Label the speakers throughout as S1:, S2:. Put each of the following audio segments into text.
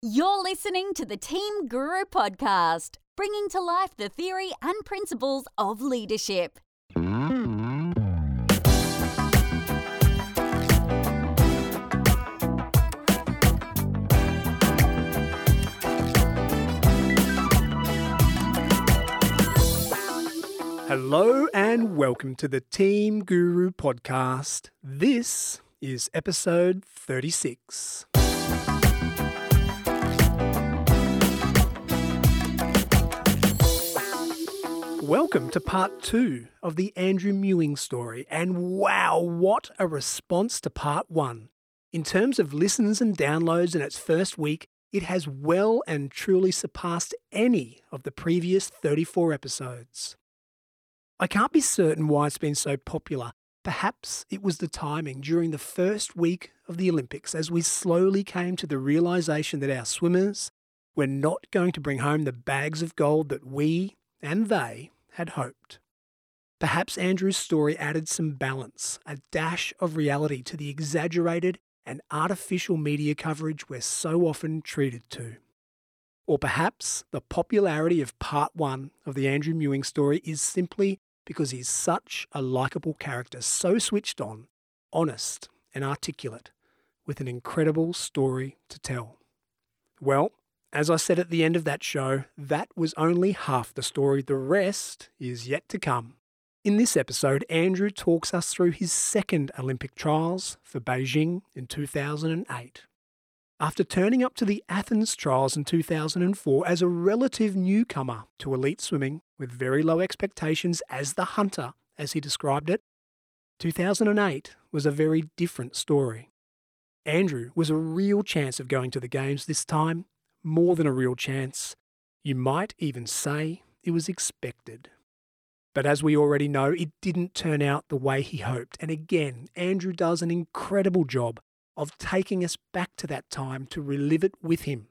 S1: You're listening to the Team Guru podcast, bringing to life the theory and principles of leadership.
S2: Hello and welcome to the Team Guru podcast. This is episode 36. Welcome to part two of the Andrew Mewing story. And wow, what a response to part one. In terms of listens and downloads in its first week, it has well and truly surpassed any of the previous 34 episodes. I can't be certain why it's been so popular. Perhaps it was the timing during the first week of the Olympics as we slowly came to the realization that our swimmers were not going to bring home the bags of gold that we and they had hoped. Perhaps Andrew's story added some balance, a dash of reality to the exaggerated and artificial media coverage we're so often treated to. Or perhaps the popularity of part one of the Andrew Mewing story is simply because he's such a likable character, so switched on, honest, and articulate, with an incredible story to tell. Well, as I said at the end of that show, that was only half the story. The rest is yet to come. In this episode, Andrew talks us through his second Olympic trials for Beijing in 2008. After turning up to the Athens trials in 2004 as a relative newcomer to elite swimming with very low expectations as the hunter, as he described it, 2008 was a very different story. Andrew was a real chance of going to the Games this time more than a real chance. You might even say it was expected. But as we already know, it didn't turn out the way he hoped. And again, Andrew does an incredible job of taking us back to that time to relive it with him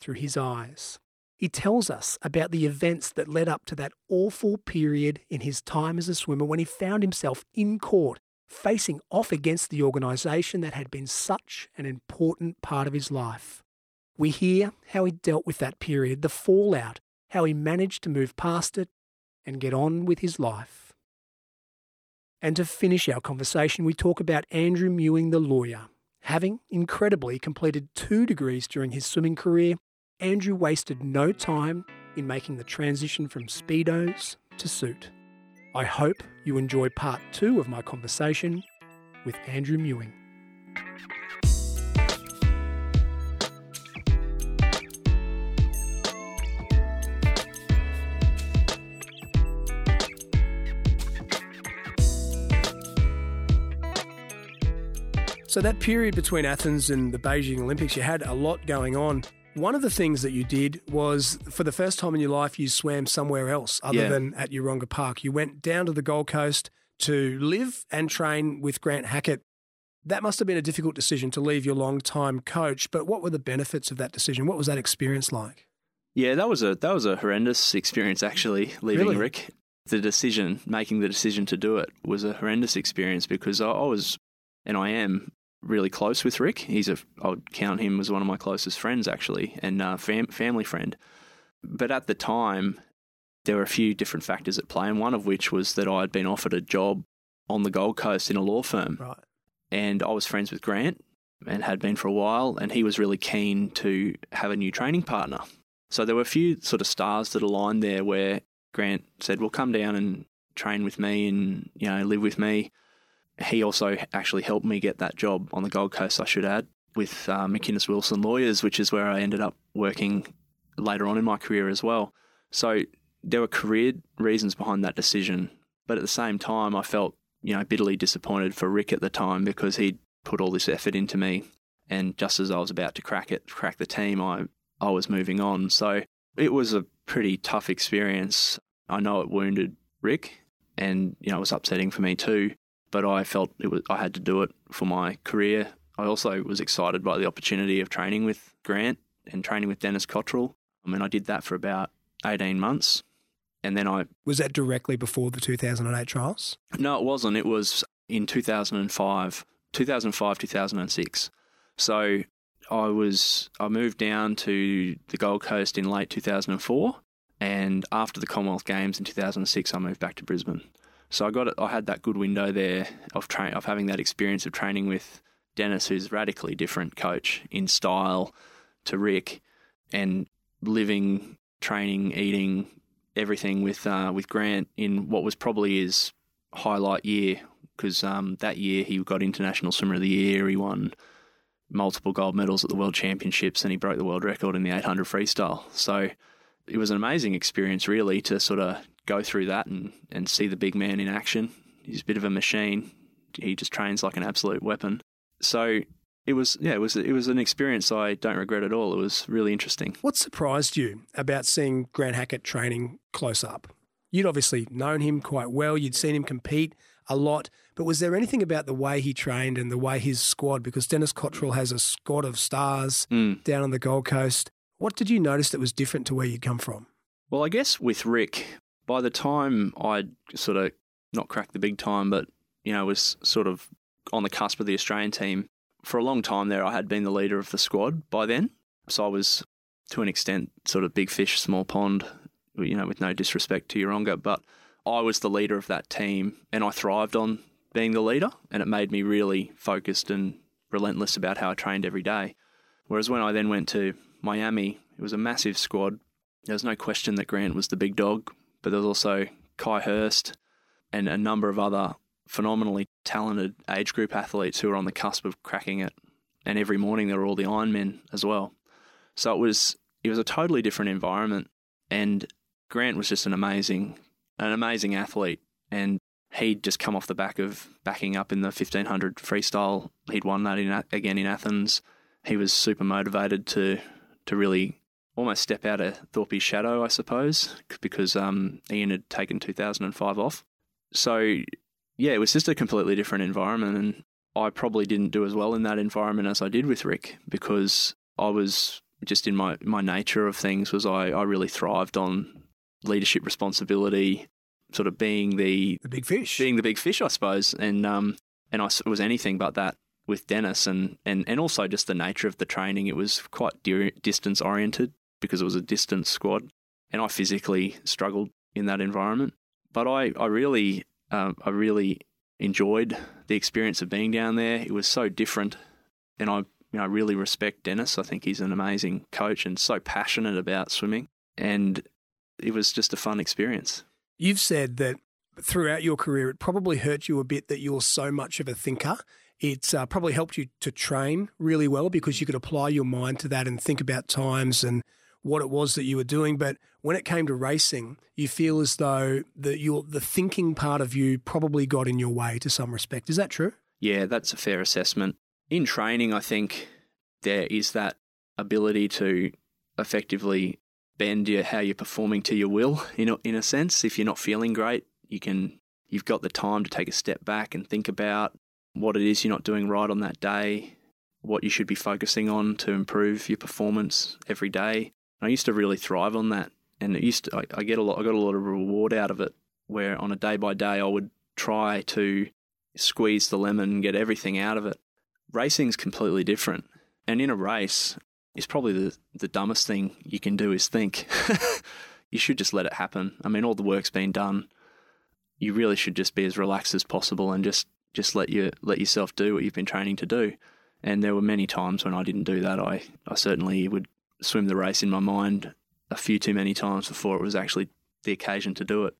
S2: through his eyes. He tells us about the events that led up to that awful period in his time as a swimmer when he found himself in court facing off against the organisation that had been such an important part of his life. We hear how he dealt with that period, the fallout, how he managed to move past it and get on with his life. And to finish our conversation, we talk about Andrew Mewing, the lawyer. Having incredibly completed two degrees during his swimming career, Andrew wasted no time in making the transition from Speedos to suit. I hope you enjoy part two of my conversation with Andrew Mewing. So, that period between Athens and the Beijing Olympics, you had a lot going on. One of the things that you did was for the first time in your life, you swam somewhere else other
S3: Yeah.
S2: than at Yeronga Park. You went down to the Gold Coast to live and train with Grant Hackett. That must have been a difficult decision to leave your long-time coach, but what were the benefits of that decision? What was that experience like?
S3: Yeah, that was a that was a horrendous experience actually leaving
S2: Really?
S3: Rick. The decision, making the decision to do it, was a horrendous experience because I, I was, and I am, really close with Rick. He's a I would count him as one of my closest friends actually, and uh, fam- family friend. But at the time, there were a few different factors at play, and one of which was that I had been offered a job on the Gold Coast in a law firm.
S2: Right.
S3: and I was friends with Grant and had been for a while, and he was really keen to have a new training partner. So there were a few sort of stars that aligned there where Grant said, "Well, come down and train with me and you know live with me." He also actually helped me get that job on the Gold Coast. I should add with uh, McInnes Wilson Lawyers, which is where I ended up working later on in my career as well. So there were career reasons behind that decision, but at the same time, I felt you know bitterly disappointed for Rick at the time because he'd put all this effort into me, and just as I was about to crack it, crack the team, I I was moving on. So it was a pretty tough experience. I know it wounded Rick, and you know it was upsetting for me too. But I felt it was I had to do it for my career. I also was excited by the opportunity of training with Grant and training with Dennis Cottrell. I mean, I did that for about eighteen months, and then I
S2: Was that directly before the 2008 trials?
S3: no, it wasn't. It was in 2005, 2005, 2006. So I was I moved down to the Gold Coast in late 2004, and after the Commonwealth Games in 2006, I moved back to Brisbane. So I got I had that good window there of train of having that experience of training with Dennis, who's radically different coach in style to Rick, and living, training, eating, everything with uh, with Grant in what was probably his highlight year because um, that year he got International Swimmer of the Year. He won multiple gold medals at the World Championships and he broke the world record in the 800 freestyle. So it was an amazing experience, really, to sort of go through that and, and see the big man in action. He's a bit of a machine. He just trains like an absolute weapon. So it was yeah, it was it was an experience I don't regret at all. It was really interesting.
S2: What surprised you about seeing Grant Hackett training close up? You'd obviously known him quite well. You'd seen him compete a lot. But was there anything about the way he trained and the way his squad, because Dennis Cottrell has a squad of stars
S3: Mm.
S2: down on the Gold Coast, what did you notice that was different to where you'd come from?
S3: Well, I guess with Rick, by the time I'd sort of not cracked the big time, but you know was sort of on the cusp of the Australian team for a long time there, I had been the leader of the squad by then. So I was, to an extent, sort of big fish, small pond. You know, with no disrespect to Yeronga, but I was the leader of that team, and I thrived on being the leader, and it made me really focused and relentless about how I trained every day. Whereas when I then went to Miami, it was a massive squad. There was no question that Grant was the big dog, but there was also Kai Hurst and a number of other phenomenally talented age group athletes who were on the cusp of cracking it. And every morning there were all the Ironmen as well. So it was it was a totally different environment. And Grant was just an amazing an amazing athlete. And he'd just come off the back of backing up in the 1500 freestyle. He'd won that in, again in Athens. He was super motivated to to really almost step out of Thorpe's shadow, I suppose, because um, Ian had taken 2005 off. So, yeah, it was just a completely different environment. And I probably didn't do as well in that environment as I did with Rick because I was just in my, my nature of things was I, I really thrived on leadership responsibility, sort of being the
S2: The big fish.
S3: being the big fish, I suppose. And um, and I was anything but that with Dennis, and, and, and also just the nature of the training. It was quite di- distance oriented because it was a distance squad, and I physically struggled in that environment. But I I really um, I really enjoyed the experience of being down there. It was so different, and I you know I really respect Dennis. I think he's an amazing coach and so passionate about swimming, and it was just a fun experience.
S2: You've said that throughout your career, it probably hurt you a bit that you're so much of a thinker. It's uh, probably helped you to train really well because you could apply your mind to that and think about times and what it was that you were doing. But when it came to racing, you feel as though the your the thinking part of you probably got in your way to some respect. Is that true?
S3: Yeah, that's a fair assessment. In training, I think there is that ability to effectively bend your, how you're performing to your will. In a, in a sense, if you're not feeling great, you can you've got the time to take a step back and think about what it is you're not doing right on that day, what you should be focusing on to improve your performance every day. I used to really thrive on that, and it used to, I, I get a lot. I got a lot of reward out of it. Where on a day by day, I would try to squeeze the lemon and get everything out of it. Racing's completely different, and in a race, it's probably the the dumbest thing you can do is think. you should just let it happen. I mean, all the work's been done. You really should just be as relaxed as possible and just just let you let yourself do what you've been training to do. And there were many times when I didn't do that. I, I certainly would swim the race in my mind a few too many times before it was actually the occasion to do it.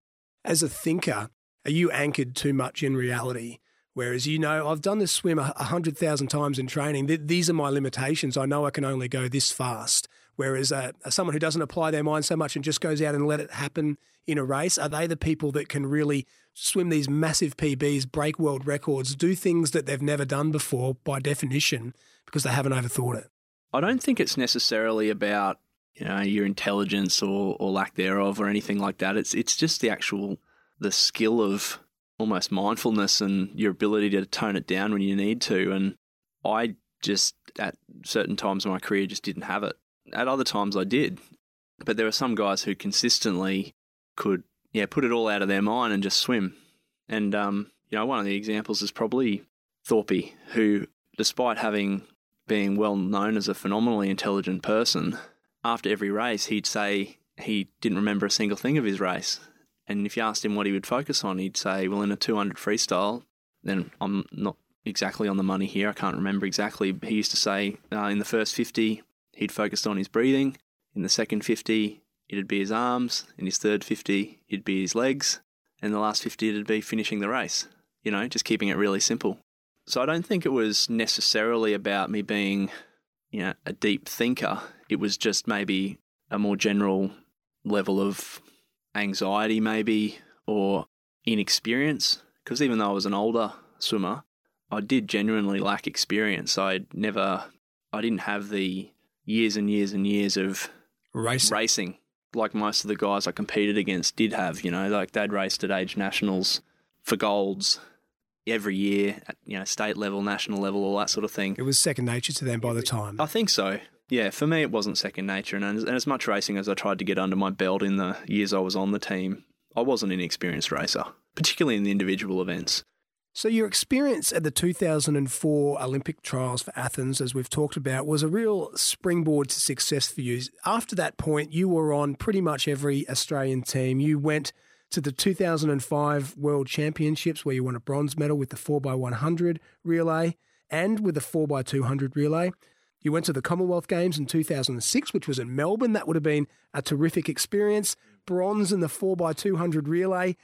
S2: As a thinker, are you anchored too much in reality? Whereas you know, I've done this swim a a hundred thousand times in training. These are my limitations. I know I can only go this fast. Whereas uh, someone who doesn't apply their mind so much and just goes out and let it happen in a race, are they the people that can really swim these massive PBs, break world records, do things that they've never done before by definition because they haven't overthought it?
S3: I don't think it's necessarily about you know your intelligence or, or lack thereof or anything like that. It's it's just the actual the skill of almost mindfulness and your ability to tone it down when you need to. And I just at certain times in my career just didn't have it. At other times I did, but there were some guys who consistently could yeah put it all out of their mind and just swim. And um, you know one of the examples is probably Thorpe, who despite having being well known as a phenomenally intelligent person, after every race, he'd say he didn't remember a single thing of his race. And if you asked him what he would focus on, he'd say, Well, in a 200 freestyle, then I'm not exactly on the money here. I can't remember exactly. He used to say uh, in the first 50, he'd focused on his breathing. In the second 50, it'd be his arms. In his third 50, it'd be his legs. And the last 50, it'd be finishing the race. You know, just keeping it really simple. So I don't think it was necessarily about me being, you know, a deep thinker. It was just maybe a more general level of anxiety, maybe, or inexperience. Because even though I was an older swimmer, I did genuinely lack experience. I never, I didn't have the years and years and years of
S2: Racing.
S3: racing like most of the guys I competed against did have. You know, like they'd raced at age nationals for golds every year at you know state level, national level, all that sort of thing.
S2: It was second nature to them by the time.
S3: I think so. Yeah, for me, it wasn't second nature. And as, and as much racing as I tried to get under my belt in the years I was on the team, I wasn't an experienced racer, particularly in the individual events.
S2: So, your experience at the 2004 Olympic trials for Athens, as we've talked about, was a real springboard to success for you. After that point, you were on pretty much every Australian team. You went to the 2005 World Championships, where you won a bronze medal with the 4x100 relay and with the 4x200 relay. You went to the Commonwealth Games in 2006, which was in Melbourne. That would have been a terrific experience. Bronze in the 4x200 relay.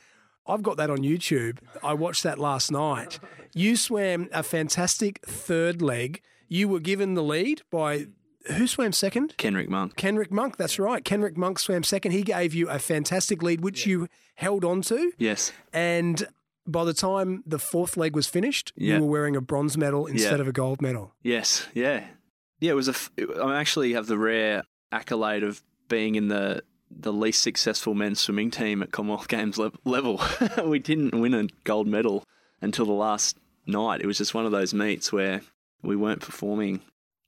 S2: I've got that on YouTube. I watched that last night. You swam a fantastic third leg. You were given the lead by who swam second?
S3: Kenrick Monk.
S2: Kenrick Monk, that's right. Kenrick Monk swam second. He gave you a fantastic lead, which you held on to.
S3: Yes.
S2: And by the time the fourth leg was finished,
S3: Yeah.
S2: you were wearing a bronze medal instead
S3: Yeah.
S2: of a gold medal.
S3: Yes. Yeah. Yeah. It was a. f- I actually have the rare accolade of being in the the least successful men's swimming team at Commonwealth Games le- level. we didn't win a gold medal until the last night. It was just one of those meets where we weren't performing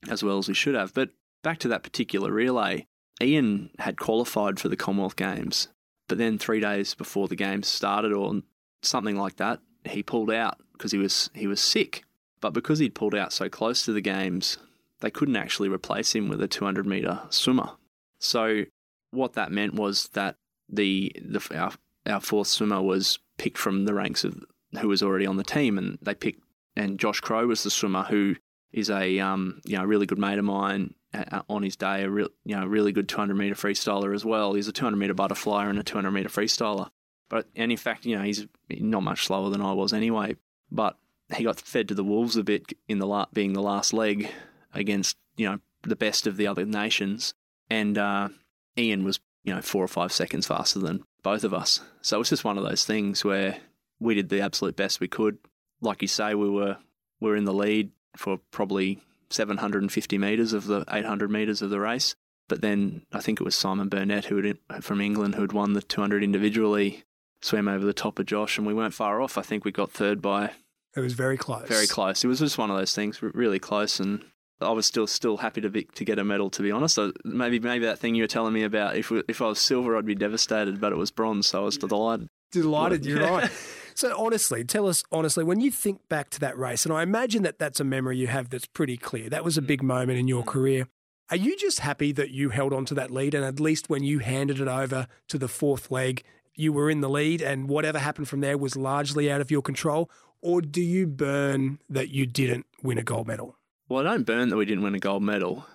S3: as well as we should have. But back to that particular relay, Ian had qualified for the Commonwealth Games, but then three days before the games started or something like that, he pulled out because he was he was sick. But because he'd pulled out so close to the games, they couldn't actually replace him with a 200 meter swimmer. So what that meant was that the the our, our fourth swimmer was picked from the ranks of who was already on the team, and they picked and Josh Krogh was the swimmer who is a um you know really good mate of mine uh, on his day, a real you know really good 200 meter freestyler as well. He's a 200 meter butterflyer and a 200 meter freestyler. But and in fact, you know, he's not much slower than I was anyway. But he got fed to the wolves a bit in the la- being the last leg against you know the best of the other nations, and uh, Ian was you know four or five seconds faster than both of us. So it was just one of those things where we did the absolute best we could. Like you say, we were we were in the lead for probably 750 meters of the 800 meters of the race. But then I think it was Simon Burnett who had, from England who had won the 200 individually, swam over the top of Josh, and we weren't far off. I think we got third by
S2: It was very close.
S3: very close. It was just one of those things, really close, and I was still still happy to be, to get a medal. To be honest, so maybe maybe that thing you were telling me about if we- if I was silver, I'd be devastated, but it was bronze, so I was delighted.
S2: Delighted, you're
S3: Yeah.
S2: right. So honestly, tell us honestly, when you think back to that race, and I imagine that that's a memory you have that's pretty clear. That was a big mm. moment in your mm. career. Are you just happy that you held on to that lead, and at least when you handed it over to the fourth leg, you were in the lead, and whatever happened from there was largely out of your control? Or do you burn that you didn't win a gold medal?
S3: Well, I don't burn that we didn't win a gold medal.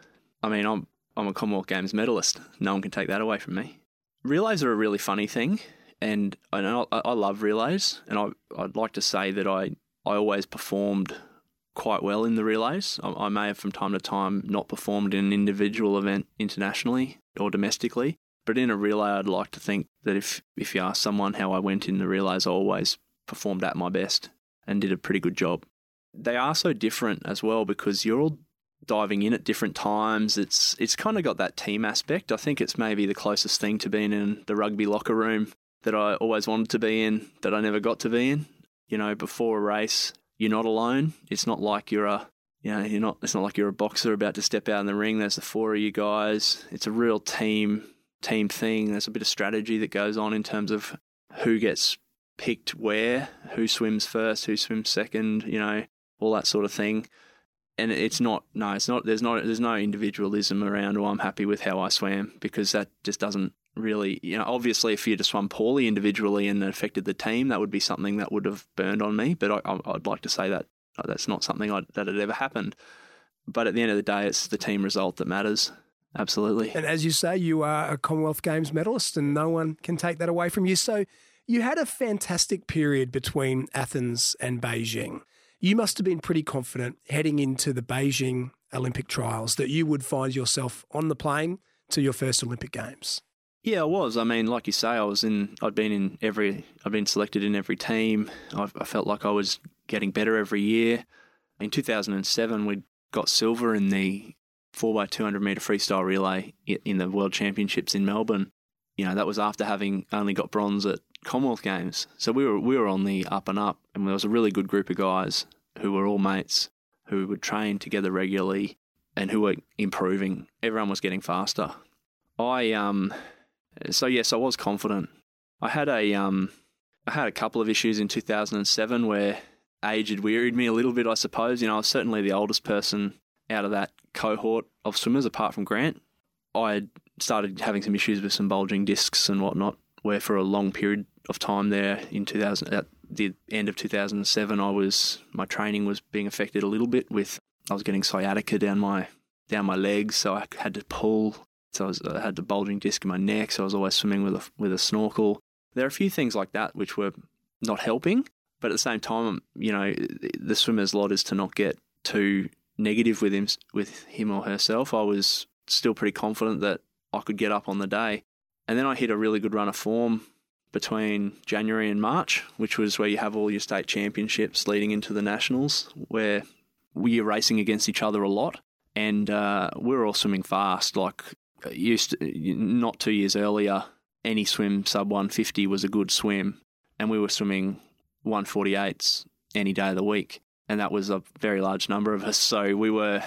S3: I mean, I'm I'm a Commonwealth Games medalist. No one can take that away from me. Relays are a really funny thing, and I I, love relays, and I I'd like to say that I I always performed quite well in the relays. I, I may have from time to time not performed in an individual event internationally or domestically, but in a relay, I'd like to think that if if you ask someone how I went in the relays, I always performed at my best and did a pretty good job they are so different as well because you're all diving in at different times. It's it's kind of got that team aspect. I think it's maybe the closest thing to being in the rugby locker room that I always wanted to be in that I never got to be in. You know, before a race, you're not alone. It's not like you're a you know, you're not it's not like you're a boxer about to step out in the ring. There's the four of you guys. It's a real team team thing. There's a bit of strategy that goes on in terms of who gets picked where, who swims first, who swims second, you know, all that sort of thing. and it's not no, it's not. There's not. There's no individualism around. Oh, I'm happy with how I swam because that just doesn't really. You know, obviously, if you'd have swum poorly individually and affected the team, that would be something that would have burned on me. But I, I'd like to say that uh, that's not something I'd, that had ever happened. But at the end of the day, it's the team result that matters. Absolutely.
S2: And as you say, you are a Commonwealth Games medalist, and no one can take that away from you. So you had a fantastic period between Athens and Beijing. You must have been pretty confident heading into the Beijing Olympic trials that you would find yourself on the plane to your first Olympic Games.
S3: Yeah, I was. I mean, like you say, I was in. I'd been in every. I've been selected in every team. I, I felt like I was getting better every year. In 2007, we got silver in the 4x200 metre freestyle relay in the World Championships in Melbourne. You know, that was after having only got bronze at Commonwealth Games. So we were we were on the up and up, and there was a really good group of guys who were all mates who would train together regularly and who were improving. Everyone was getting faster. I um, so yes, I was confident. I had a um, I had a couple of issues in 2007 where age had wearied me a little bit. I suppose you know I was certainly the oldest person out of that cohort of swimmers, apart from Grant. I started having some issues with some bulging discs and whatnot, where for a long period of time there in 2000, at the end of 2007, I was my training was being affected a little bit with I was getting sciatica down my down my legs, so I had to pull. So I, was, I had the bulging disc in my neck, so I was always swimming with a with a snorkel. There are a few things like that which were not helping, but at the same time, you know, the swimmer's lot is to not get too negative with him with him or herself. I was still pretty confident that I could get up on the day. And then I hit a really good run of form between January and March, which was where you have all your state championships leading into the nationals, where we are racing against each other a lot, and uh, we were all swimming fast. Like used to, not two years earlier, any swim sub 150 was a good swim, and we were swimming 148s any day of the week, and that was a very large number of us. So we were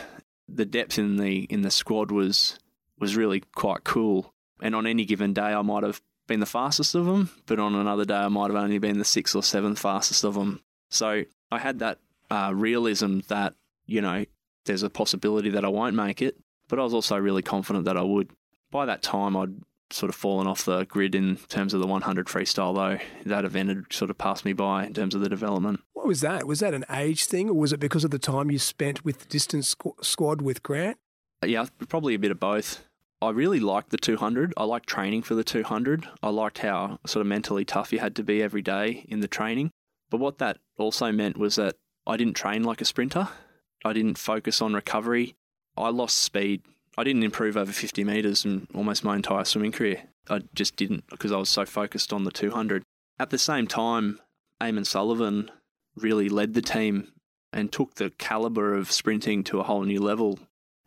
S3: the depth in the in the squad was was really quite cool. And on any given day, I might have been the fastest of them, but on another day, I might have only been the sixth or seventh fastest of them. So I had that uh, realism that you know there's a possibility that I won't make it, but I was also really confident that I would. By that time, I'd sort of fallen off the grid in terms of the 100 freestyle, though. That event had sort of passed me by in terms of the development.
S2: What was that? Was that an age thing, or was it because of the time you spent with the distance squad with Grant?
S3: Yeah, probably a bit of both. I really liked the 200. I liked training for the 200. I liked how sort of mentally tough you had to be every day in the training. But what that also meant was that I didn't train like a sprinter. I didn't focus on recovery. I lost speed I didn't improve over 50 metres in almost my entire swimming career. I just didn't because I was so focused on the 200. At the same time, Eamon Sullivan really led the team and took the caliber of sprinting to a whole new level.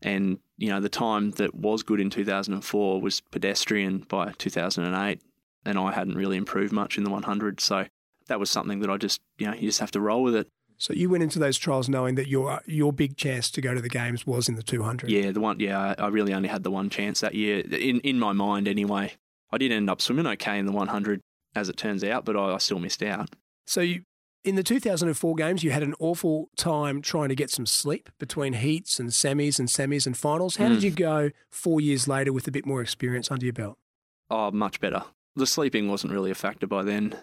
S3: And, you know, the time that was good in 2004 was pedestrian by 2008. And I hadn't really improved much in the 100. So that was something that I just, you know, you just have to roll with it.
S2: So you went into those trials knowing that your your big chance to go to the games was in the 200.
S3: Yeah, the one. Yeah, I really only had the one chance that year in in my mind anyway. I did end up swimming okay in the 100 as it turns out, but I, I still missed out.
S2: So you in the 2004 games, you had an awful time trying to get some sleep between heats and semis and semis and finals. How mm. did you go four years later with a bit more experience under your belt?
S3: Oh, much better. The sleeping wasn't really a factor by then.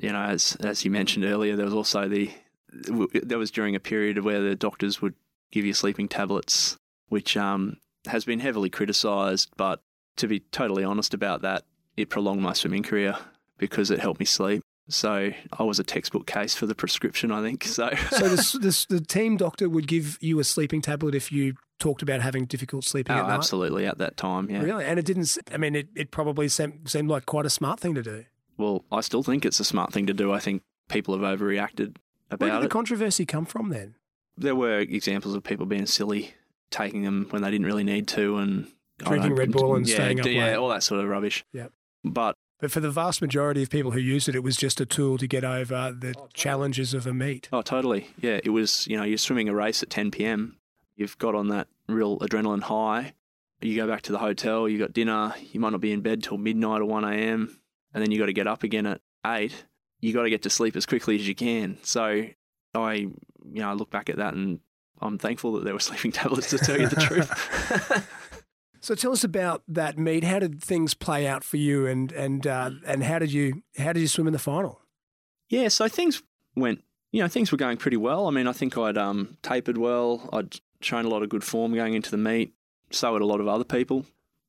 S3: You know, as as you mentioned earlier, there was also the that was during a period where the doctors would give you sleeping tablets, which um, has been heavily criticised. But to be totally honest about that, it prolonged my swimming career because it helped me sleep. So I was a textbook case for the prescription, I think. So,
S2: so this, this, the team doctor would give you a sleeping tablet if you talked about having difficult sleeping.
S3: Oh,
S2: at night?
S3: absolutely, at that time, yeah.
S2: Really, and it didn't. I mean, it, it probably seemed, seemed like quite a smart thing to do.
S3: Well, I still think it's a smart thing to do. I think people have overreacted about
S2: Where did
S3: the
S2: controversy come from then?
S3: There were examples of people being silly, taking them when they didn't really need to, and
S2: drinking Red Bull and
S3: yeah,
S2: staying up
S3: yeah,
S2: late.
S3: all that sort of rubbish.
S2: Yeah.
S3: But
S2: but for the vast majority of people who used it, it was just a tool to get over the oh, challenges of a meet.
S3: Oh, totally. Yeah, it was. You know, you're swimming a race at 10 p.m. You've got on that real adrenaline high. You go back to the hotel. You got dinner. You might not be in bed till midnight or 1 a.m. And then you got to get up again at eight. You got to get to sleep as quickly as you can. So I, you know, I look back at that and I'm thankful that there were sleeping tablets to tell you the truth.
S2: So tell us about that meet. How did things play out for you, and and uh, and how did you how did you swim in the final?
S3: Yeah, so things went. You know, things were going pretty well. I mean, I think I'd um, tapered well. I'd shown a lot of good form going into the meet. So had a lot of other people.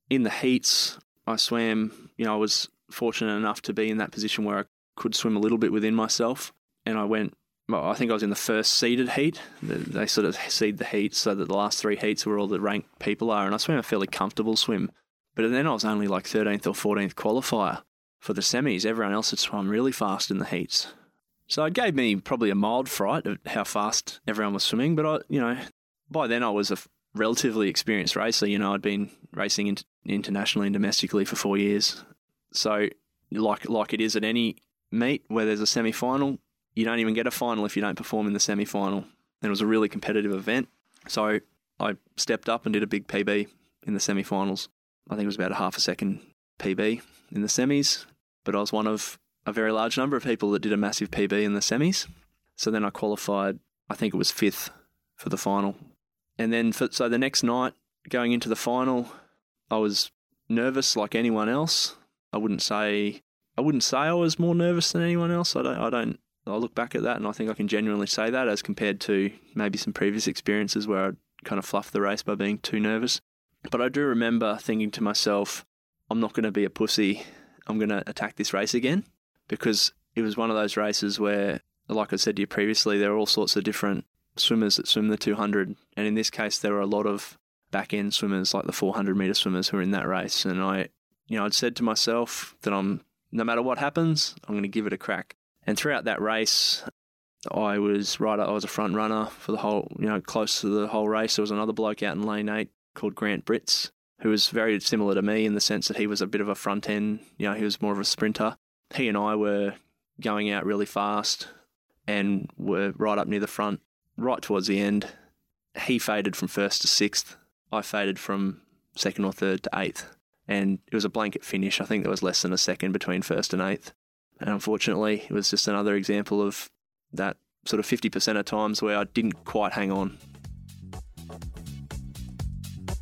S3: In the heats, I swam. You know, I was fortunate enough to be in that position where I could swim a little bit within myself, and I went well, I think I was in the first seeded heat. They sort of seed the heats so that the last three heats were all the ranked people are, and I swam a fairly comfortable swim. But then I was only like 13th or 14th qualifier for the semis. Everyone else had swum really fast in the heats. So it gave me probably a mild fright of how fast everyone was swimming. But I, you know, by then I was a relatively experienced racer. You know, I'd been racing internationally and domestically for four years. So like like it is at any meet where there's a semi final, you don't even get a final if you don't perform in the semi final. And it was a really competitive event. So I stepped up and did a big PB in the semi finals. I think it was about a half a second PB in the semis, but I was one of a very large number of people that did a massive PB in the semis. So then I qualified, I think it was fifth for the final. And then, for, so the next night, going into the final, I was nervous like anyone else. I wouldn't say I wouldn't say I was more nervous than anyone else. I don't I don't I look back at that and I think I can genuinely say that as compared to maybe some previous experiences where I'd kind of fluffed the race by being too nervous. But I do remember thinking to myself, I'm not going to be a pussy. I'm going to attack this race again because it was one of those races where, like I said to you previously, there are all sorts of different swimmers that swim the 200. And in this case, there were a lot of back end swimmers, like the 400 meter swimmers who were in that race. And I, you know, I'd said to myself that I'm, no matter what happens, I'm going to give it a crack. And throughout that race, I was right. I was a front runner for the whole, you know, close to the whole race. There was another bloke out in lane eight called Grant Brits, who was very similar to me in the sense that he was a bit of a front end. You know, he was more of a sprinter. He and I were going out really fast and were right up near the front, right towards the end. He faded from first to sixth. I faded from second or third to eighth. And it was a blanket finish. I think there was less than a second between first and eighth. And unfortunately, it was just another example of that sort of 50% of times where I didn't quite hang on.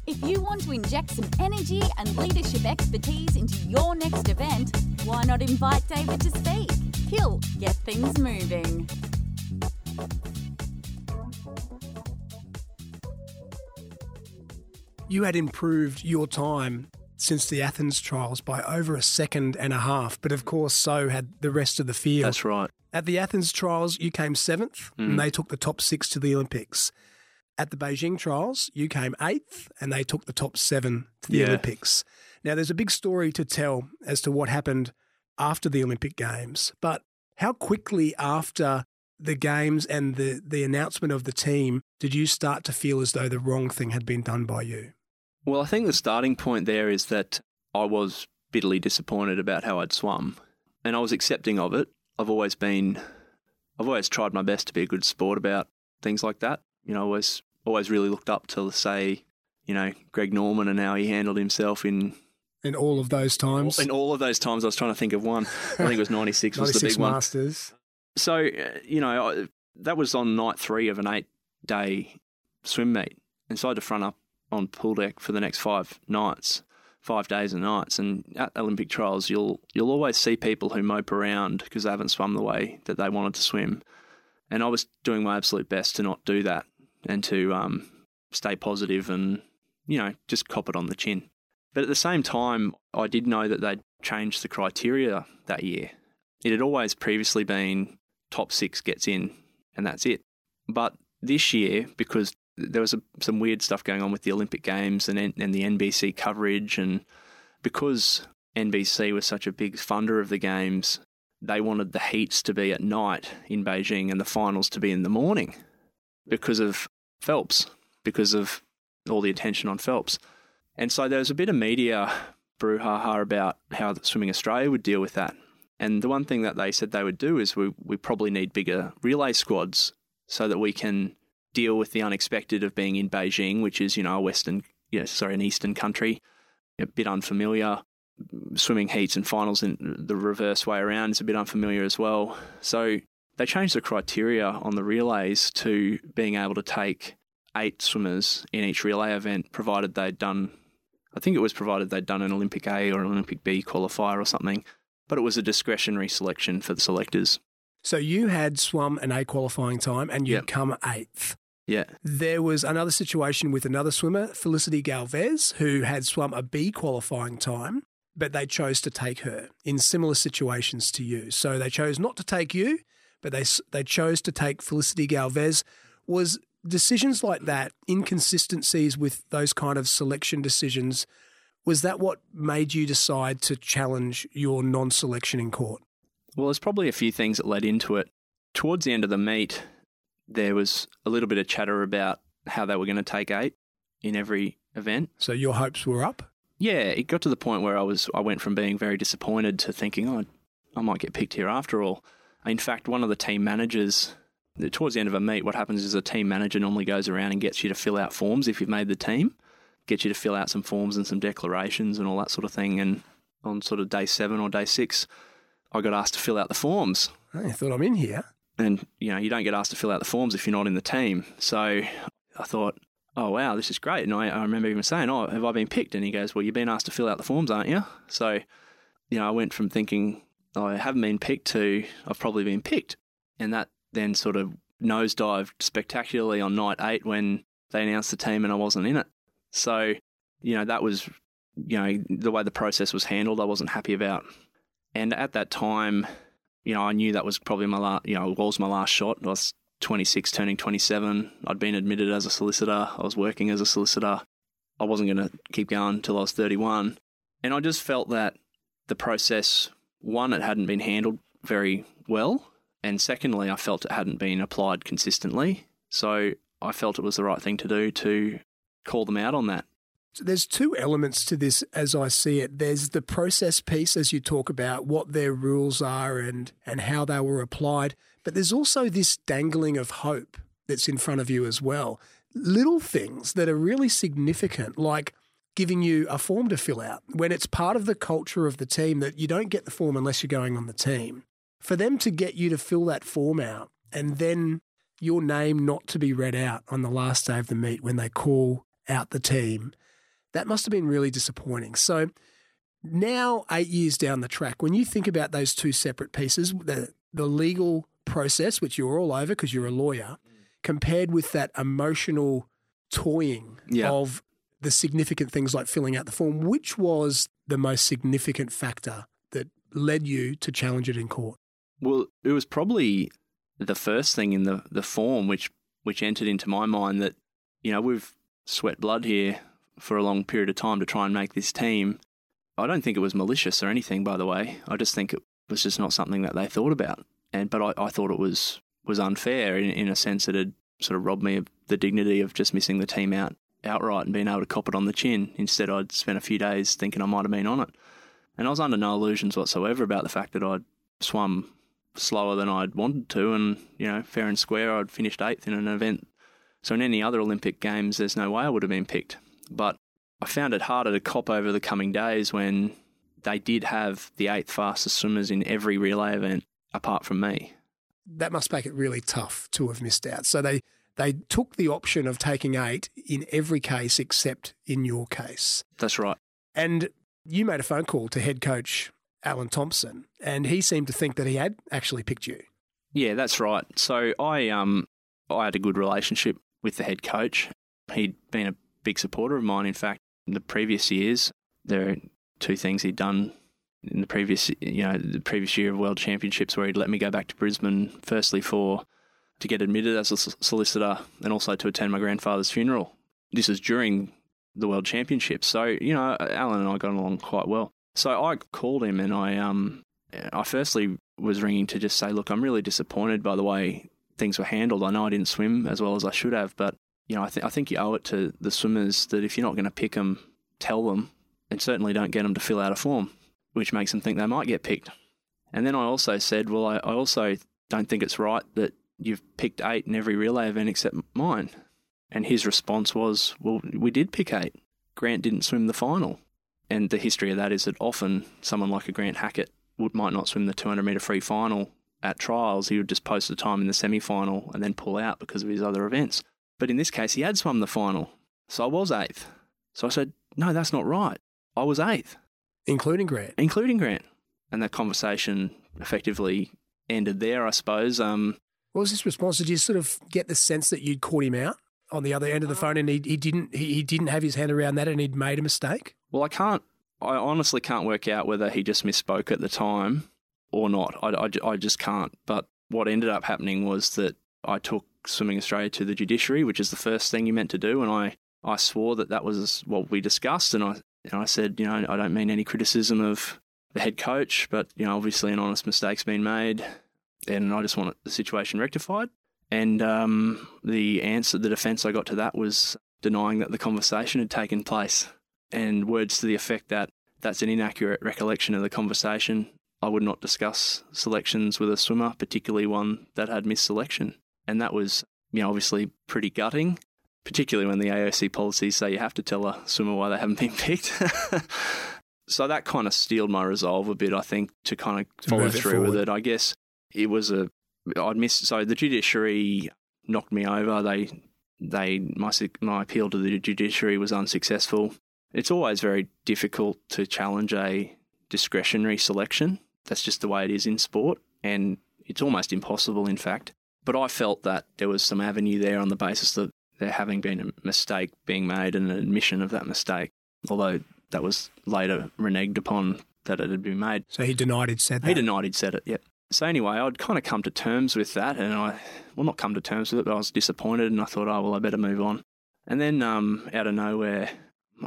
S1: If you want to inject some energy and leadership expertise into your next event, why not invite David to speak? He'll get things moving.
S2: You had improved your time since the Athens trials by over a second and a half. But of course, so had the rest of the field.
S3: That's right.
S2: At the Athens trials, you came seventh, mm. and they took the top six to the Olympics. At the Beijing trials, you came eighth, and they took the top seven to the yeah. Olympics. Now, there's a big story to tell as to what happened after the Olympic Games, but how quickly after the games and the, the announcement of the team did you start to feel as though the wrong thing had been done by you?
S3: Well, I think the starting point there is that I was bitterly disappointed about how I'd swum, and I was accepting of it. I've always been, I've always tried my best to be a good sport about things like that. You know, I always always really looked up to say, you know, Greg Norman and how he handled himself in
S2: in all of those times.
S3: In all of those times, I was trying to think of one. I think it was ninety six was the big
S2: Masters.
S3: one. So uh, you know, that was on night three of an eight day swim meet, and so I had to front up on pool deck for the next five nights, five days and nights. And at Olympic trials, you'll you'll always see people who mope around because they haven't swum the way that they wanted to swim. And I was doing my absolute best to not do that and to um, stay positive and you know just cop it on the chin. But at the same time, I did know that they'd changed the criteria that year. It had always previously been top six gets in, and that's it. But this year, because there was a, some weird stuff going on with the Olympic Games and and the NBC coverage, and because NBC was such a big funder of the games, they wanted the heats to be at night in Beijing and the finals to be in the morning because of Phelps, because of all the attention on Phelps. And so there was a bit of media brouhaha about how Swimming Australia would deal with that. And the one thing that they said they would do is we, we probably need bigger relay squads so that we can deal with the unexpected of being in Beijing, which is, you know, a Western, yeah, sorry, an Eastern country, a bit unfamiliar. Swimming heats and finals in the reverse way around is a bit unfamiliar as well. So they changed the criteria on the relays to being able to take eight swimmers in each relay event, provided they'd done, I think it was provided they'd done an Olympic A or an Olympic B qualifier or something, but it was a discretionary selection for the selectors.
S2: So you had swum an A qualifying time and you'd
S3: Yep.
S2: come eighth.
S3: Yeah.
S2: There was another situation with another swimmer, Felicity Galvez, who had swum a B qualifying time, but they chose to take her in similar situations to you. So they chose not to take you, but they they chose to take Felicity Galvez. Was decisions like that, inconsistencies with those kind of selection decisions, was that what made you decide to challenge your non-selection in court?
S3: Well, there's probably a few things that led into it. Towards the end of the meet, there was a little bit of chatter about how they were going to take eight in every event.
S2: So your hopes were up.
S3: Yeah, it got to the point where I was I went from being very disappointed to thinking, oh, I might get picked here after all. In fact, one of the team managers towards the end of a meet, what happens is a team manager normally goes around and gets you to fill out forms if you've made the team, gets you to fill out some forms and some declarations and all that sort of thing. And on sort of day seven or day six, I got asked to fill out the forms.
S2: Oh, I thought I'm in here.
S3: And you know, you don't get asked to fill out the forms if you're not in the team. So I thought, oh wow, this is great. And I, I remember even saying, oh, have I been picked? And he goes, well, you've been asked to fill out the forms, aren't you? So, you know, I went from thinking oh, I haven't been picked to I've probably been picked, and that then sort of nosedived spectacularly on night eight when they announced the team and I wasn't in it. So, you know, that was, you know, the way the process was handled. I wasn't happy about, and at that time you know, I knew that was probably my last, you know, was my last shot. I was 26, turning 27. I'd been admitted as a solicitor. I was working as a solicitor. I wasn't going to keep going until I was 31. And I just felt that the process, one, it hadn't been handled very well. And secondly, I felt it hadn't been applied consistently. So I felt it was the right thing to do to call them out on that.
S2: So there's two elements to this as I see it. There's the process piece as you talk about what their rules are and and how they were applied, but there's also this dangling of hope that's in front of you as well. Little things that are really significant like giving you a form to fill out when it's part of the culture of the team that you don't get the form unless you're going on the team. For them to get you to fill that form out and then your name not to be read out on the last day of the meet when they call out the team that must have been really disappointing. So now, eight years down the track, when you think about those two separate pieces, the, the legal process, which you're all over because you're a lawyer, mm. compared with that emotional toying
S3: Yeah.
S2: of the significant things like filling out the form, which was the most significant factor that led you to challenge it in court?
S3: Well, it was probably the first thing in the, the form which which entered into my mind that, you know, we've sweat blood here for a long period of time to try and make this team. I don't think it was malicious or anything, by the way. I just think it was just not something that they thought about. And but I, I thought it was was unfair in, in a sense that it sort of robbed me of the dignity of just missing the team out outright and being able to cop it on the chin. Instead, I'd spent a few days thinking I might have been on it. And I was under no illusions whatsoever about the fact that I'd swum slower than I'd wanted to, and you know, fair and square, I'd finished eighth in an event. So in any other Olympic games, there's no way I would have been picked. But I found it harder to cop over the coming days when they did have the eighth fastest swimmers in every relay event apart from me.
S2: That must make it really tough to have missed out. So they they took the option of taking eight in every case except in your case.
S3: That's right.
S2: And you made a phone call to head coach Alan Thompson, and he seemed to think that he had actually picked you.
S3: Yeah, that's right. So I um I had a good relationship with the head coach. He'd been a big supporter of mine. In fact, in the previous years, there are two things he'd done in the previous you know the previous year of World Championships where he'd let me go back to Brisbane. Firstly, for to get admitted as a solicitor, and also to attend my grandfather's funeral. This was during the World Championships, so you know Alan and I got along quite well. So I called him and I um I firstly was ringing to just say, look, I'm really disappointed by the way things were handled. I know I didn't swim as well as I should have, but you know, I, th- I think you owe it to the swimmers that if you're not going to pick them, tell them, and certainly don't get them to fill out a form, which makes them think they might get picked. And then I also said, well, I, I also don't think it's right that you've picked eight in every relay event except mine. And his response was, well, we did pick eight. Grant didn't swim the final. And the history of that is that often someone like a Grant Hackett would, might not swim the 200 metre free final at trials. He would just post the time in the semi final and then pull out because of his other events. But in this case, he had swum the final. So I was eighth. So I said, no, that's not right. I was eighth,
S2: including Grant.
S3: including Grant. And that conversation effectively ended there, I suppose. Um,
S2: What was his response? Did you sort of get the sense that you'd caught him out on the other end of the phone, and he, he didn't he, he didn't have his hand around that, and he'd made a mistake?
S3: well, I can't, I honestly can't work out whether he just misspoke at the time or not. I, I, I just can't. But what ended up happening was that I took Swimming Australia to the judiciary, which is the first thing you meant to do. And I, I swore that that was what we discussed. And I, and I said, you know, I don't mean any criticism of the head coach, but, you know, obviously an honest mistake's been made. And I just want the situation rectified. And um, the answer, the defence I got to that was denying that the conversation had taken place and words to the effect that that's an inaccurate recollection of the conversation. I would not discuss selections with a swimmer, particularly one that had missed selection. And that was, you know, obviously pretty gutting, particularly when the AOC policies say you have to tell a swimmer why they haven't been picked. so that kind of steeled my resolve a bit, I think, to kind of follow through with it. I guess it was a, I'd missed, so the judiciary knocked me over. They, they, my, my appeal to the judiciary was unsuccessful. It's always very difficult to challenge a discretionary selection. That's just the way it is in sport, and it's almost impossible, in fact. But I felt that there was some avenue there on the basis that there having been a mistake being made and an admission of that mistake, although that was later reneged upon that it had been made.
S2: So he denied he'd said that.
S3: He denied he'd said it, yep. So anyway, I'd kind of come to terms with that, and I, well, not come to terms with it, but I was disappointed, and I thought, oh well, I better move on. And then um, out of nowhere,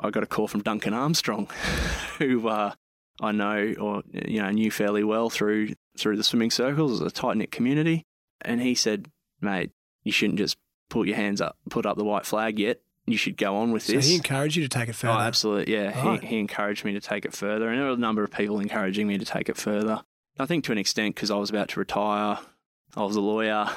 S3: I got a call from Duncan Armstrong, who uh, I know or you know knew fairly well through through the swimming circles, it's a tight knit community, and he said, mate, you shouldn't just put your hands up, put up the white flag yet. You should go on with this
S2: So
S3: this.
S2: he encouraged you to take it further.
S3: Oh, absolutely. Yeah.
S2: Right.
S3: He, he encouraged me to take it further. And there were a number of people encouraging me to take it further. I think to an extent because I was about to retire. I was a lawyer.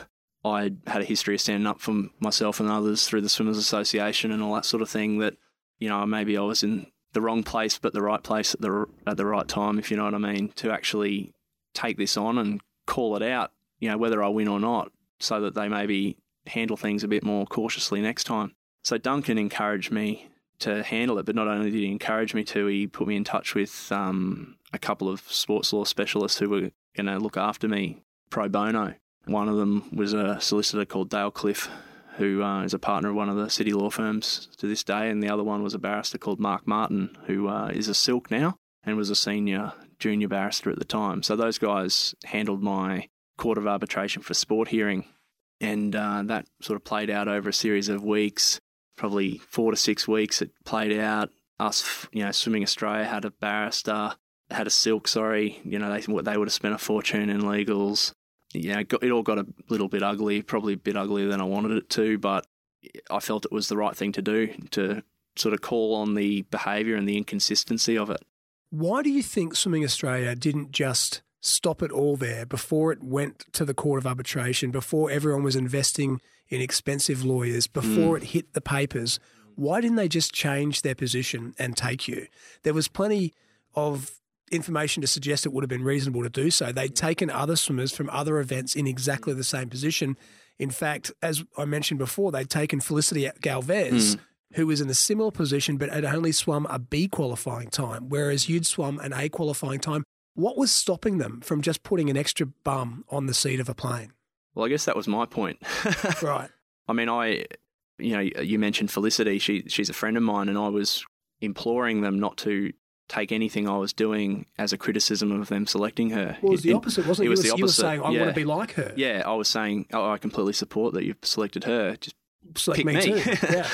S3: I had a history of standing up for myself and others through the Swimmers Association and all that sort of thing that, you know, maybe I was in the wrong place but the right place at the, at the right time, if you know what I mean, to actually take this on and call it out, you know, whether I win or not, so that they maybe handle things a bit more cautiously next time. So Duncan encouraged me to handle it, but not only did he encourage me to, he put me in touch with um, a couple of sports law specialists who were going to look after me pro bono. One of them was a solicitor called Dale Cliff, who uh, is a partner of one of the city law firms to this day, and the other one was a barrister called Mark Martin, who uh, is a silk now and was a senior junior barrister at the time. So those guys handled my court of arbitration for sport hearing, and uh, that sort of played out over a series of weeks probably four to six weeks it played out. Us, you know, Swimming Australia had a barrister, had a silk, sorry. You know, they, they would have spent a fortune in legals. Yeah, it, got, it all got a little bit ugly, probably a bit uglier than I wanted it to, but I felt it was the right thing to do to sort of call on the behaviour and the inconsistency of it.
S2: Why do you think Swimming Australia didn't just stop it all there before it went to the Court of Arbitration, before everyone was investing in expensive lawyers, before mm. it hit the papers? Why didn't they just change their position and take you? There was plenty of information to suggest it would have been reasonable to do so. They'd mm. taken other swimmers from other events in exactly the same position. In fact, as I mentioned before, they'd taken Felicity Galvez, mm. who was in a similar position but had only swum a B qualifying time, whereas you'd swum an A qualifying time. What was stopping them from just putting an extra bum on the seat of a plane?
S3: Well, I guess that was my point.
S2: Right.
S3: I mean, I, you know, you mentioned Felicity. She she's a friend of mine, and I was imploring them not to take anything I was doing as a criticism of them selecting her.
S2: Well, it was the
S3: It-
S2: opposite, wasn't it?
S3: it was
S2: you,
S3: the
S2: were, you were
S3: opposite,
S2: saying, I
S3: yeah.
S2: want to be like her.
S3: Yeah, I was saying, oh, I completely support that you've selected her. Just
S2: Select
S3: pick
S2: me,
S3: me.
S2: too. Yeah.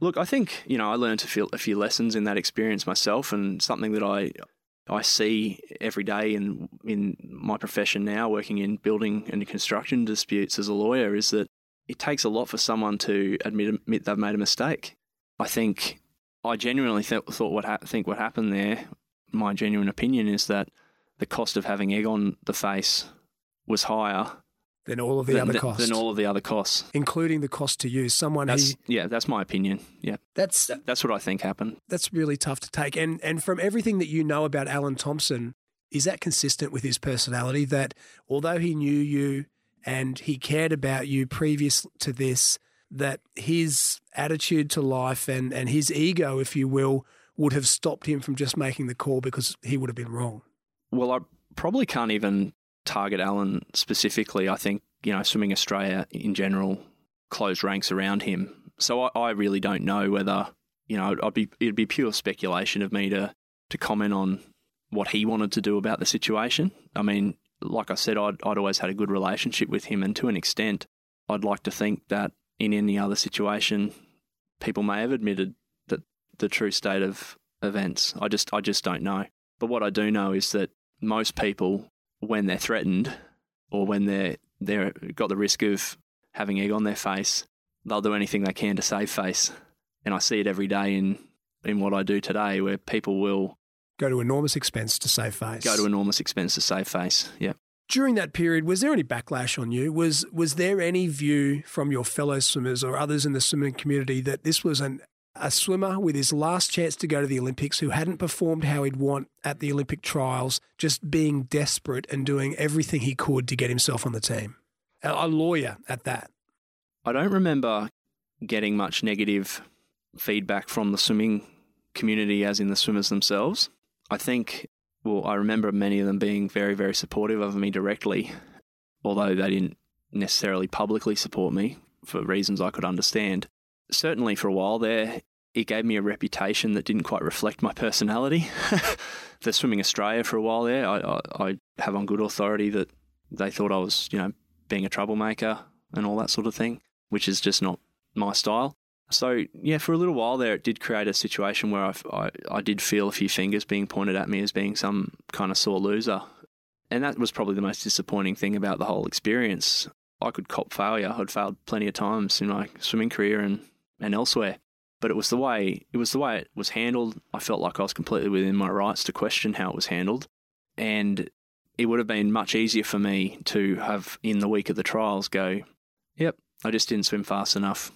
S3: Look, I think you know I learned a few, a few lessons in that experience myself, and something that I I see every day in in my profession now, working in building and construction disputes as a lawyer, is that it takes a lot for someone to admit admit they've made a mistake. I think I genuinely th- thought what ha- think what happened there. My genuine opinion is that the cost of having egg on the face was higher
S2: Then all of the
S3: than,
S2: other costs,
S3: than all of the other costs.
S2: including the cost to you. Someone
S3: That's
S2: he,
S3: yeah, that's my opinion. Yeah,
S2: that's
S3: That- that's what I think happened.
S2: that's really tough to take. And and from everything that you know about Alan Thompson, is that consistent with his personality? That although he knew you and he cared about you previous to this, that his attitude to life and, and his ego, if you will, would have stopped him from just making the call because he would have been wrong?
S3: Well, I probably can't even target Alan specifically. I think, you know, Swimming Australia in general closed ranks around him. So I, I really don't know whether, you know, I'd be, it'd be pure speculation of me to, to comment on what he wanted to do about the situation. I mean, like I said, I'd, I'd always had a good relationship with him, and to an extent, I'd like to think that in any other situation, people may have admitted that the true state of events. I just, I just don't know. But what I do know is that most people, when they're threatened or when they're they're got the risk of having egg on their face, they'll do anything they can to save face. And I see it every day in in what I do today, where people will
S2: Go to enormous expense to save face.
S3: go to enormous expense to save face. Yeah.
S2: During that period, was there any backlash on you? Was was there any view from your fellow swimmers or others in the swimming community that this was an a swimmer with his last chance to go to the Olympics who hadn't performed how he'd want at the Olympic trials, just being desperate and doing everything he could to get himself on the team? A, a lawyer at that.
S3: I don't remember getting much negative feedback from the swimming community, as in the swimmers themselves. I think, well, I remember many of them being very, very supportive of me directly, although they didn't necessarily publicly support me for reasons I could understand. Certainly for a while there, it gave me a reputation that didn't quite reflect my personality. the Swimming Australia for a while there, I, I, I have on good authority that they thought I was, you know, being a troublemaker and all that sort of thing, which is just not my style. So yeah, for a little while there, it did create a situation where I, I, I did feel a few fingers being pointed at me as being some kind of sore loser, and that was probably the most disappointing thing about the whole experience. I could cop failure. I'd failed plenty of times in my swimming career and, and elsewhere, but it was the way it was the way it was handled. I felt like I was completely within my rights to question how it was handled, and it would have been much easier for me to have in the week of the trials go, "Yep, I just didn't swim fast enough."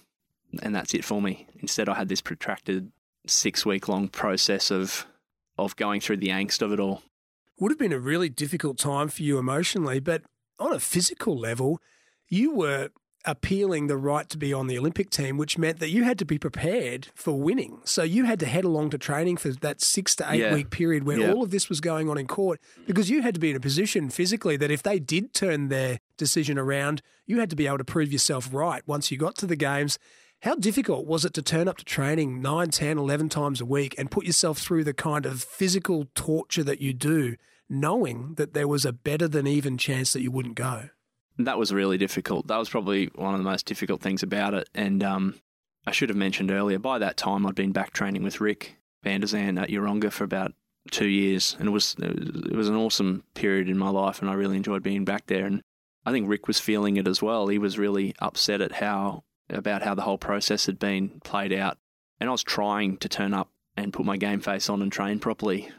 S3: and that's it for me. Instead, I had this protracted six week long process of of going through the angst of it all.
S2: Would have been a really difficult time for you emotionally, but on a physical level, you were appealing the right to be on the Olympic team, which meant that you had to be prepared for winning. So you had to head along to training for that six to eight
S3: Yeah.
S2: week period where
S3: Yeah.
S2: all of this was going on in court because you had to be in a position physically that if they did turn their decision around, you had to be able to prove yourself right once you got to the games. How difficult was it to turn up to training 9, 10, 11 times a week and put yourself through the kind of physical torture that you do, knowing that there was a better than even chance that you wouldn't go?
S3: That was really difficult. That was probably one of the most difficult things about it. And um, I should have mentioned earlier, by that time, I'd been back training with Rick Van Der Zant at Yeronga for about two years. And it was, it was, it was an awesome period in my life, and I really enjoyed being back there. And I think Rick was feeling it as well. He was really upset at how, about how the whole process had been played out. And I was trying to turn up and put my game face on and train properly.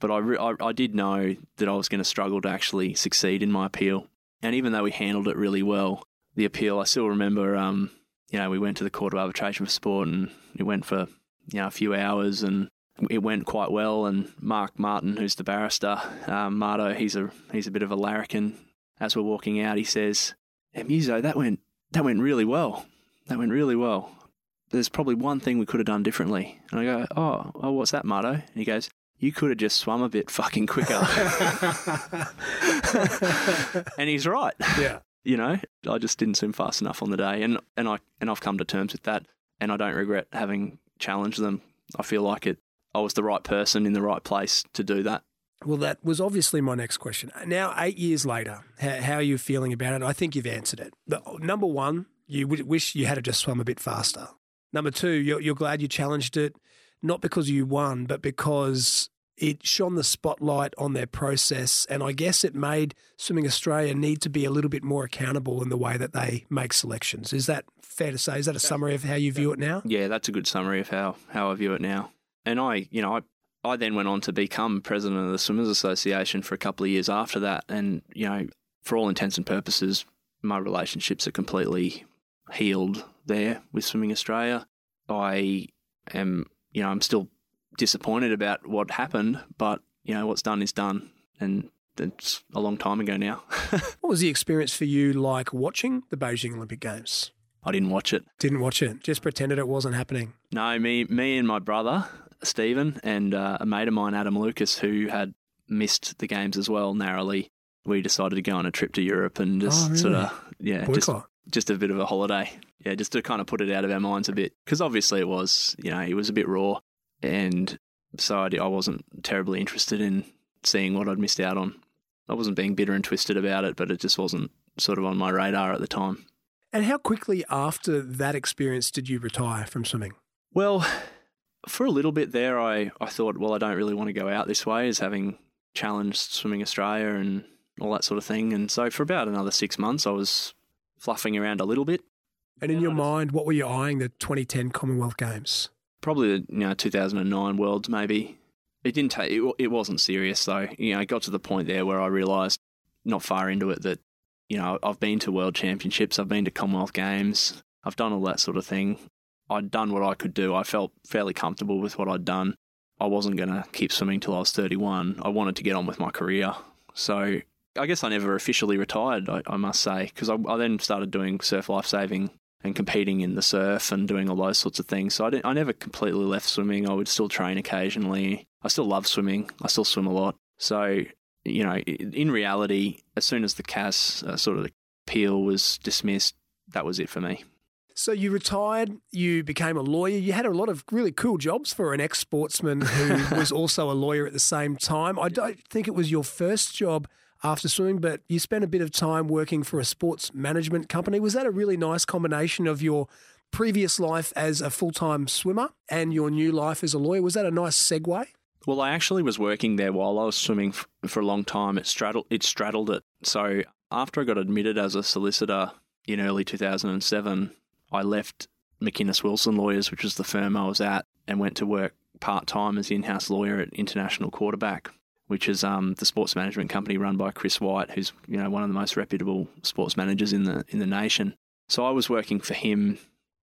S3: But I, re- I, I did know that I was going to struggle to actually succeed in my appeal. And even though we handled it really well, the appeal, I still remember, um, you know, we went to the Court of Arbitration for Sport and it went for, you know, a few hours and it went quite well. And Mark Martin, who's the barrister, um, Marto, he's a, he's a bit of a larrikin. As we're walking out, he says, hey, Muso, that went, that went really well. That went really well. There's probably one thing we could have done differently. And I go, oh, oh what's that, Marto? And he goes, you could have just swum a bit fucking quicker. and he's right.
S2: Yeah.
S3: You know, I just didn't swim fast enough on the day, and and I and I've come to terms with that, and I don't regret having challenged them. I feel like it. I was the right person in the right place to do that.
S2: Well, that was obviously my next question. Now, eight years later, how, how are you feeling about it? I think you've answered it. Number one, you wish you had just swum a bit faster. Number two, you're, you're glad you challenged it, not because you won, but because it shone the spotlight on their process. And I guess it made Swimming Australia need to be a little bit more accountable in the way that they make selections. Is that fair to say? Is that a summary of how you view it now?
S3: Yeah, that's a good summary of how how I view it now. And I, you know, I I then went on to become president of the Swimmers Association for a couple of years after that, and you know, for all intents and purposes, my relationships are completely healed there with Swimming Australia. I am, you know, I'm still disappointed about what happened, but you know, what's done is done, and it's a long time ago now.
S2: What was the experience for you like watching the Beijing Olympic Games?
S3: I didn't watch it.
S2: Didn't watch it. Just pretended it wasn't happening.
S3: No, me, me and my brother Stephen and uh, a mate of mine, Adam Lucas, who had missed the games as well narrowly. We decided to go on a trip to Europe and just
S2: Oh, really?
S3: sort of yeah,
S2: Boycott.
S3: just a bit of a holiday. Yeah, just to kind of put it out of our minds a bit because obviously it was you know it was a bit raw, and so I, I wasn't terribly interested in seeing what I'd missed out on. I wasn't being bitter and twisted about it, but it just wasn't sort of on my radar at the time.
S2: And how quickly after that experience did you retire from swimming?
S3: Well, for a little bit there, I, I thought, well, I don't really want to go out this way as having challenged Swimming Australia and all that sort of thing. And so for about another six months, I was fluffing around a little bit.
S2: And in your mind, what were you eyeing the 2010 Commonwealth Games?
S3: Probably the you know 2009 Worlds, maybe. It didn't take. It, it wasn't serious though. You know, it got to the point there where I realised, not far into it, that you know I've been to World Championships, I've been to Commonwealth Games, I've done all that sort of thing. I'd done what I could do. I felt fairly comfortable with what I'd done. I wasn't going to keep swimming till I was 31. I wanted to get on with my career. So I guess I never officially retired, I, I must say, because I, I then started doing surf lifesaving and competing in the surf and doing all those sorts of things. So I, didn't, I never completely left swimming. I would still train occasionally. I still love swimming. I still swim a lot. So, you know, in reality, as soon as the CAS uh, sort of the appeal was dismissed, that was it for me.
S2: So you retired, you became a lawyer. You had a lot of really cool jobs for an ex sportsman who was also a lawyer at the same time. I don't think it was your first job after swimming, but you spent a bit of time working for a sports management company. Was that a really nice combination of your previous life as a full time swimmer and your new life as a lawyer? Was that a nice segue?
S3: Well, I actually was working there while I was swimming for a long time. It straddled it straddled it. So after I got admitted as a solicitor in early 2007, I left McInnes Wilson Lawyers, which was the firm I was at, and went to work part time as in-house lawyer at International Quarterback, which is um, the sports management company run by Chris White, who's you know one of the most reputable sports managers in the in the nation. So I was working for him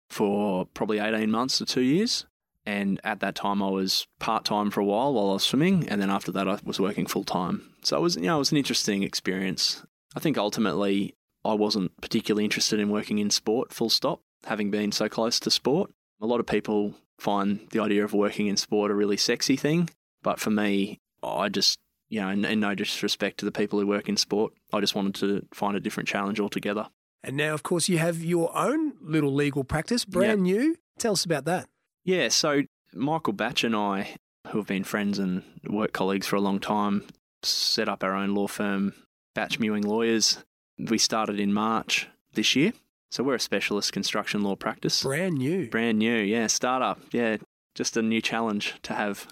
S3: for probably 18 months to two years. And at that time, I was part time for a while while I was swimming, and then after that, I was working full time. So it was, you know, it was an interesting experience. I think ultimately, I wasn't particularly interested in working in sport. Full stop. Having been so close to sport, a lot of people find the idea of working in sport a really sexy thing, but for me, I just, you know, in, no disrespect to the people who work in sport, I just wanted to find a different challenge altogether.
S2: And now, of course, you have your own little legal practice, brand new. Tell us about that.
S3: Yeah, so Michael Batch and I, who have been friends and work colleagues for a long time, set up our own law firm, Batch Mewing Lawyers. We started in March this year. So we're a specialist construction law practice.
S2: Brand new.
S3: Brand new, yeah, startup. Yeah, just a new challenge to have.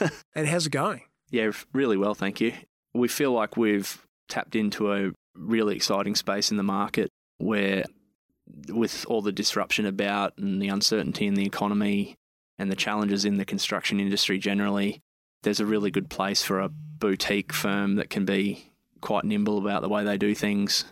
S2: And how's it going?
S3: Yeah, really well, thank you. We feel like we've tapped into a really exciting space in the market where, with all the disruption about and the uncertainty in the economy and the challenges in the construction industry generally, there's a really good place for a boutique firm that can be quite nimble about the way they do things,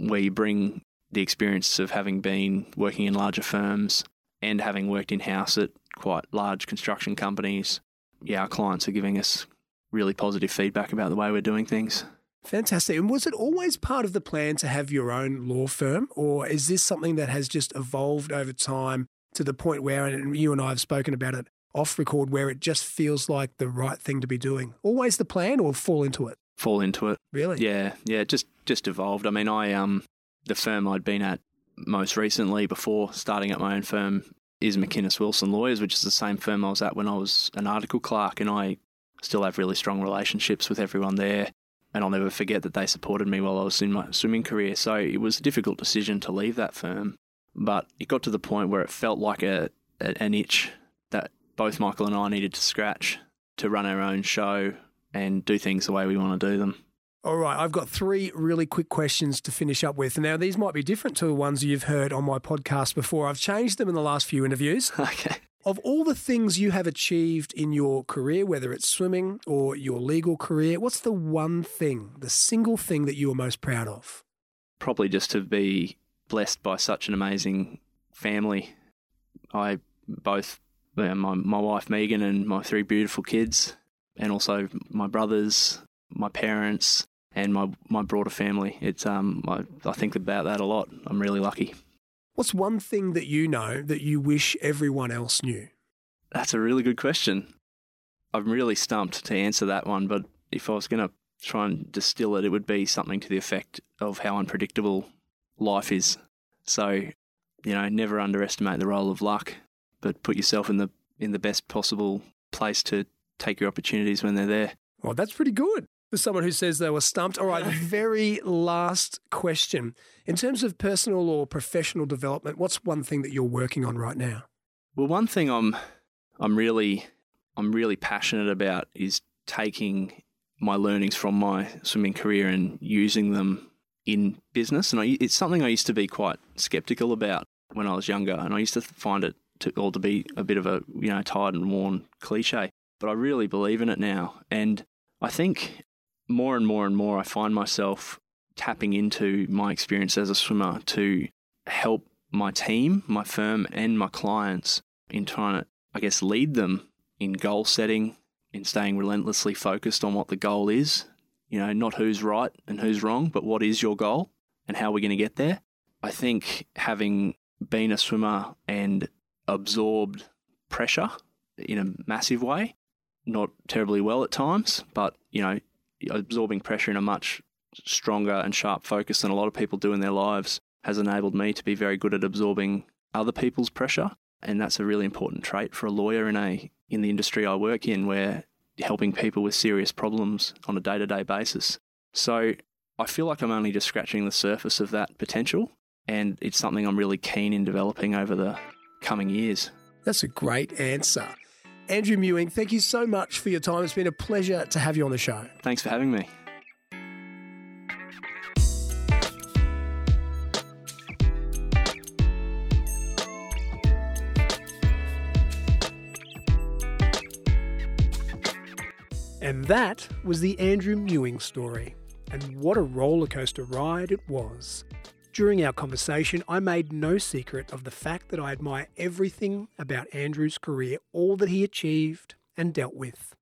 S3: where you bring the experience of having been working in larger firms and having worked in house at quite large construction companies. Yeah, our clients are giving us really positive feedback about the way we're doing things.
S2: Fantastic. And was it always part of the plan to have your own law firm, or is this something that has just evolved over time to the point where, and you and I have spoken about it off record, where it just feels like the right thing to be doing? Always the plan, or fall into it?
S3: Fall into it.
S2: Really?
S3: Yeah, yeah, just just evolved. I mean, I um the firm I'd been at most recently before starting up my own firm is McInnes Wilson Lawyers, which is the same firm I was at when I was an article clerk, and I still have really strong relationships with everyone there. And I'll never forget that they supported me while I was in my swimming career. So it was a difficult decision to leave that firm, but it got to the point where it felt like a, a an itch that both Michael and I needed to scratch to run our own show and do things the way we want to do them.
S2: All right, I've got three really quick questions to finish up with. Now, these might be different to the ones you've heard on my podcast before. I've changed them in the last few interviews.
S3: Okay.
S2: Of all the things you have achieved in your career, whether it's swimming or your legal career, what's the one thing, the single thing that you are most proud of?
S3: probably just to be blessed by such an amazing family. I both my my wife Megan and my three beautiful kids, and also my brothers, my parents, and my my broader family. It's um I, I think about that a lot. I'm really lucky.
S2: What's one thing that you know that you wish everyone else knew?
S3: That's a really good question. I'm really stumped to answer that one, but if I was going to try and distill it, it would be something to the effect of how unpredictable life is. So, you know, never underestimate the role of luck, but put yourself in the in the best possible place to take your opportunities when they're there.
S2: Well, that's pretty good for someone who says they were stumped. All right, very last question. In terms of personal or professional development, what's one thing that you're working on right now?
S3: Well, one thing I'm I'm really I'm really passionate about is taking my learnings from my swimming career and using them in business. And I, it's something I used to be quite skeptical about when I was younger, and I used to find it to all to be a bit of a you know tired and worn cliche. But I really believe in it now, and I think more and more and more I find myself tapping into my experience as a swimmer to help my team, my firm, and my clients in trying to, I guess, lead them in goal setting, in staying relentlessly focused on what the goal is. You know, not who's right and who's wrong, but what is your goal and how are we're going to get there. I think having been a swimmer and absorbed pressure in a massive way, not terribly well at times, but, you know, absorbing pressure in a much stronger and sharp focus than a lot of people do in their lives has enabled me to be very good at absorbing other people's pressure. And that's a really important trait for a lawyer in a in the industry I work in where helping people with serious problems on a day-to-day basis. So I feel like I'm only just scratching the surface of that potential and it's something I'm really keen in developing over the coming years.
S2: That's a great answer. Andrew Mewing, thank you so much for your time. It's been a pleasure to have you on the show.
S3: Thanks for having me.
S2: And that was the Andrew Mewing story. And what a rollercoaster ride it was. During our conversation, I made no secret of the fact that I admire everything about Andrew's career, all that he achieved and dealt with.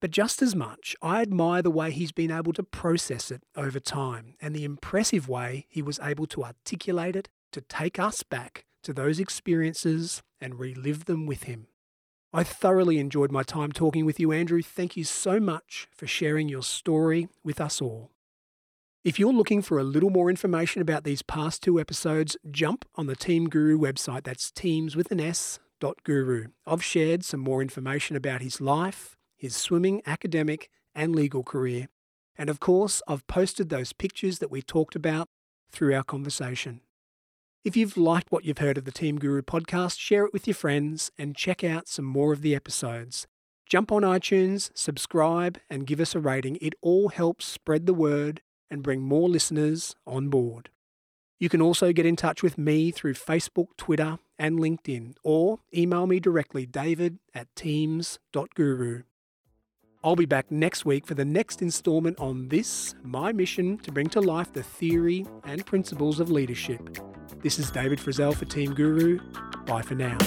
S2: But just as much, I admire the way he's been able to process it over time and the impressive way he was able to articulate it to take us back to those experiences and relive them with him. I thoroughly enjoyed my time talking with you, Andrew. Thank you so much for sharing your story with us all. If you're looking for a little more information about these past two episodes, jump on the Team Guru website. That's teams with an S dot guru. I've shared some more information about his life, his swimming, academic, and legal career. And of course, I've posted those pictures that we talked about through our conversation. If you've liked what you've heard of the Team Guru podcast, share it with your friends and check out some more of the episodes. Jump on iTunes, subscribe, and give us a rating. It all helps spread the word and bring more listeners on board. You can also get in touch with me through Facebook, Twitter, and LinkedIn, or email me directly, david at teams.guru. I'll be back next week for the next installment on this, my mission to bring to life the theory and principles of leadership. This is David Frizzell for Team Guru. Bye for now.